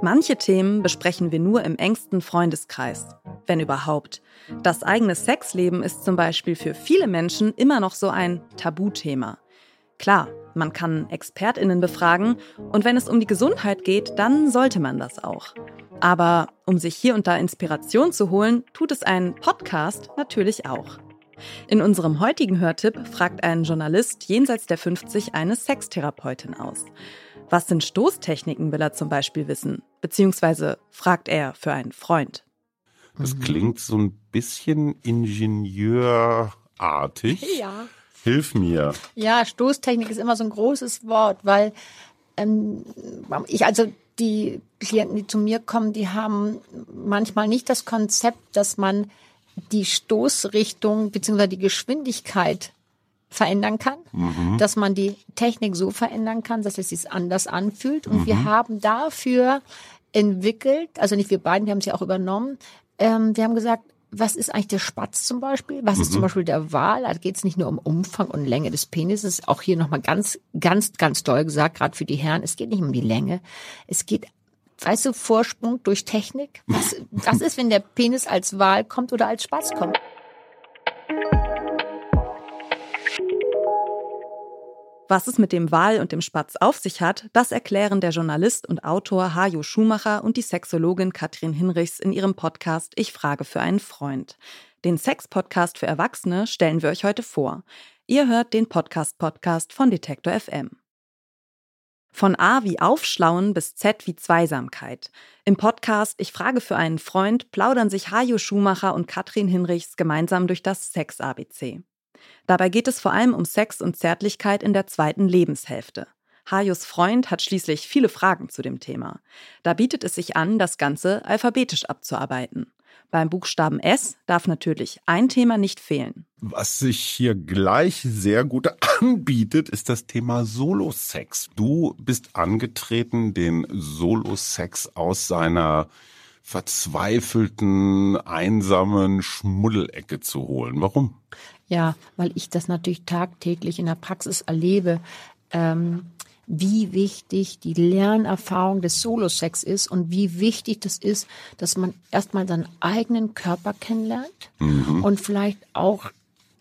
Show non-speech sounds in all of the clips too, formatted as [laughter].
Manche Themen besprechen wir nur im engsten Freundeskreis, wenn überhaupt. Das eigene Sexleben ist zum Beispiel für viele Menschen immer noch so ein Tabuthema. Klar, man kann Expertinnen befragen und wenn es um die Gesundheit geht, dann sollte man das auch. Aber um sich hier und da Inspiration zu holen, tut es ein Podcast natürlich auch. In unserem heutigen Hörtipp fragt ein Journalist jenseits der 50 eine Sextherapeutin aus. Was sind Stoßtechniken, will er zum Beispiel wissen? Beziehungsweise fragt er für einen Freund. Das mhm. klingt so ein bisschen ingenieurartig. [laughs] Ja. Hilf mir. Ja, Stoßtechnik ist immer so ein großes Wort, weil ähm, ich also die Klienten, die zu mir kommen, die haben manchmal nicht das Konzept, dass man die Stoßrichtung bzw. die Geschwindigkeit verändern kann, mhm. dass man die Technik so verändern kann, dass es sich anders anfühlt. Und mhm. wir haben dafür entwickelt, also nicht wir beiden, wir haben es ja auch übernommen, ähm, wir haben gesagt, was ist eigentlich der Spatz zum Beispiel? Was mhm. ist zum mhm. Beispiel der Wal? Da geht es nicht nur um Umfang und Länge des Penises, auch hier nochmal ganz, ganz, ganz doll gesagt, gerade für die Herren, es geht nicht um die Länge. Es geht, weißt du, Vorsprung durch Technik. Was, was ist, wenn der Penis als Wal kommt oder als Spatz kommt? Was es mit dem Wal und dem Spatz auf sich hat, das erklären der Journalist und Autor Hajo Schumacher und die Sexologin Katrin Hinrichs in ihrem Podcast Ich frage für einen Freund. Den Sex-Podcast für Erwachsene stellen wir euch heute vor. Ihr hört den Podcast-Podcast von Detektor FM. Von A wie Aufschlauen bis Z wie Zweisamkeit. Im Podcast Ich frage für einen Freund plaudern sich Hajo Schumacher und Katrin Hinrichs gemeinsam durch das Sex-ABC. Dabei geht es vor allem um Sex und Zärtlichkeit in der zweiten Lebenshälfte. Hajos Freund hat schließlich viele Fragen zu dem Thema. Da bietet es sich an, das Ganze alphabetisch abzuarbeiten. Beim Buchstaben S darf natürlich ein Thema nicht fehlen. Was sich hier gleich sehr gut [laughs] anbietet, ist das Thema Solo-Sex. Du bist angetreten, den Solo-Sex aus seiner verzweifelten, einsamen Schmuddelecke zu holen. Warum? Ja, weil ich das natürlich tagtäglich in der Praxis erlebe, ähm, wie wichtig die Lernerfahrung des Solo-Sex ist und wie wichtig das ist, dass man erstmal seinen eigenen Körper kennenlernt mhm. und vielleicht auch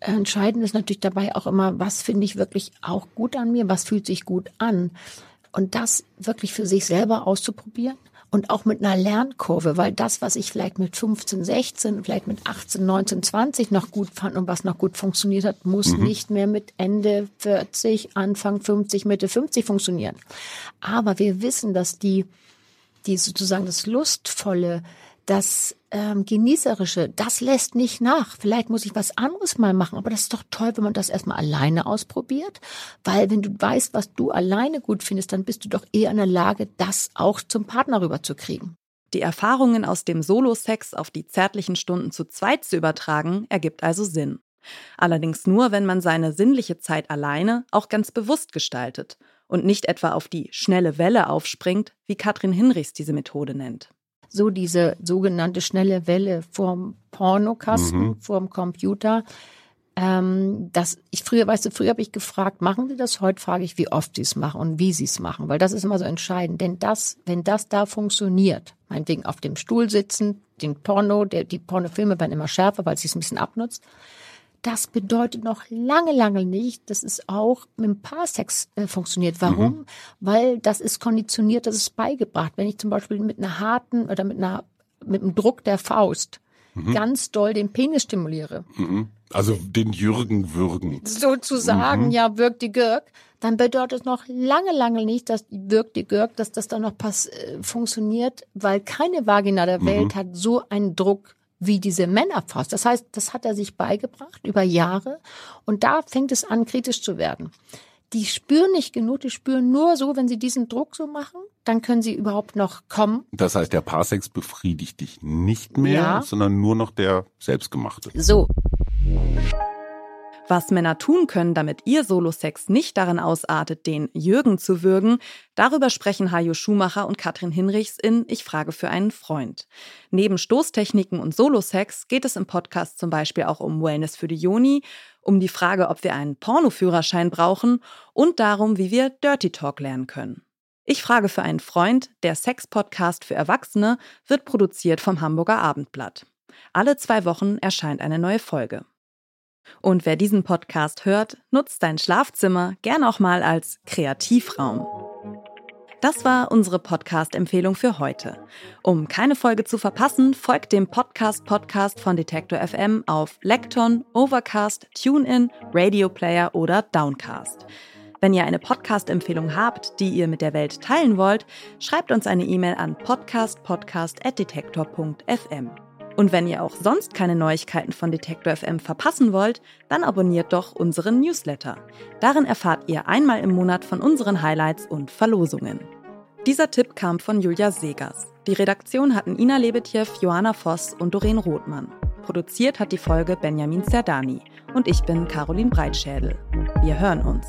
entscheidend ist natürlich dabei auch immer, was finde ich wirklich auch gut an mir, was fühlt sich gut an und das wirklich für sich selber auszuprobieren und auch mit einer Lernkurve, weil das, was ich vielleicht mit 15, 16, vielleicht mit 18, 19, 20 noch gut fand und was noch gut funktioniert hat, muss mhm. nicht mehr mit Ende 40, Anfang 50, Mitte 50 funktionieren. Aber wir wissen, dass die, die sozusagen das Lustvolle, das ähm, Genießerische, das lässt nicht nach. Vielleicht muss ich was anderes mal machen, aber das ist doch toll, wenn man das erstmal alleine ausprobiert, weil wenn du weißt, was du alleine gut findest, dann bist du doch eher in der Lage, das auch zum Partner rüberzukriegen. Die Erfahrungen aus dem Solo-Sex auf die zärtlichen Stunden zu zweit zu übertragen, ergibt also Sinn. Allerdings nur, wenn man seine sinnliche Zeit alleine auch ganz bewusst gestaltet und nicht etwa auf die schnelle Welle aufspringt, wie Katrin Hinrichs diese Methode nennt so diese sogenannte schnelle Welle vorm Pornokasten, mhm. vorm Computer. Ähm, das, ich früher, weißt du, früher habe ich gefragt, machen Sie das? Heute frage ich, wie oft Sie es machen und wie Sie es machen, weil das ist immer so entscheidend. Denn das, wenn das da funktioniert, meinetwegen auf dem Stuhl sitzen, den Porno, der, die Pornofilme werden immer schärfer, weil es sich ein bisschen abnutzt. Das bedeutet noch lange, lange nicht, dass es auch mit dem Paarsex äh, funktioniert. Warum? Mhm. Weil das ist konditioniert, das ist beigebracht. Wenn ich zum Beispiel mit einer harten oder mit einer mit dem Druck der Faust mhm. ganz doll den Penis stimuliere. Mhm. Also den Jürgen würgen. Sozusagen, mhm. ja, wirkt die Gürk. Dann bedeutet es noch lange, lange nicht, dass wirkt die Gürk, dass das dann noch pass äh, funktioniert, weil keine Vagina der mhm. Welt hat so einen Druck wie diese Männerfaust. Das heißt, das hat er sich beigebracht über Jahre und da fängt es an, kritisch zu werden. Die spüren nicht genug, die spüren nur so, wenn sie diesen Druck so machen, dann können sie überhaupt noch kommen. Das heißt, der Parsex befriedigt dich nicht mehr, ja. sondern nur noch der selbstgemachte. So. Was Männer tun können, damit ihr Solosex nicht darin ausartet, den Jürgen zu würgen, darüber sprechen Hajo Schumacher und Katrin Hinrichs in Ich frage für einen Freund. Neben Stoßtechniken und Solosex geht es im Podcast zum Beispiel auch um Wellness für die Joni, um die Frage, ob wir einen Pornoführerschein brauchen und darum, wie wir Dirty Talk lernen können. Ich frage für einen Freund, der Sex-Podcast für Erwachsene, wird produziert vom Hamburger Abendblatt. Alle zwei Wochen erscheint eine neue Folge. Und wer diesen Podcast hört, nutzt dein Schlafzimmer gern auch mal als Kreativraum. Das war unsere Podcast-Empfehlung für heute. Um keine Folge zu verpassen, folgt dem Podcast-Podcast von Detektor FM auf Lekton, Overcast, TuneIn, Radio Player oder Downcast. Wenn ihr eine Podcast-Empfehlung habt, die ihr mit der Welt teilen wollt, schreibt uns eine E-Mail an podcastpodcast.detektor.fm. Und wenn ihr auch sonst keine Neuigkeiten von Detektor FM verpassen wollt, dann abonniert doch unseren Newsletter. Darin erfahrt ihr einmal im Monat von unseren Highlights und Verlosungen. Dieser Tipp kam von Julia Segers. Die Redaktion hatten Ina Lebetjew, Johanna Voss und Doreen Rothmann. Produziert hat die Folge Benjamin Zerdani. Und ich bin Caroline Breitschädel. Wir hören uns.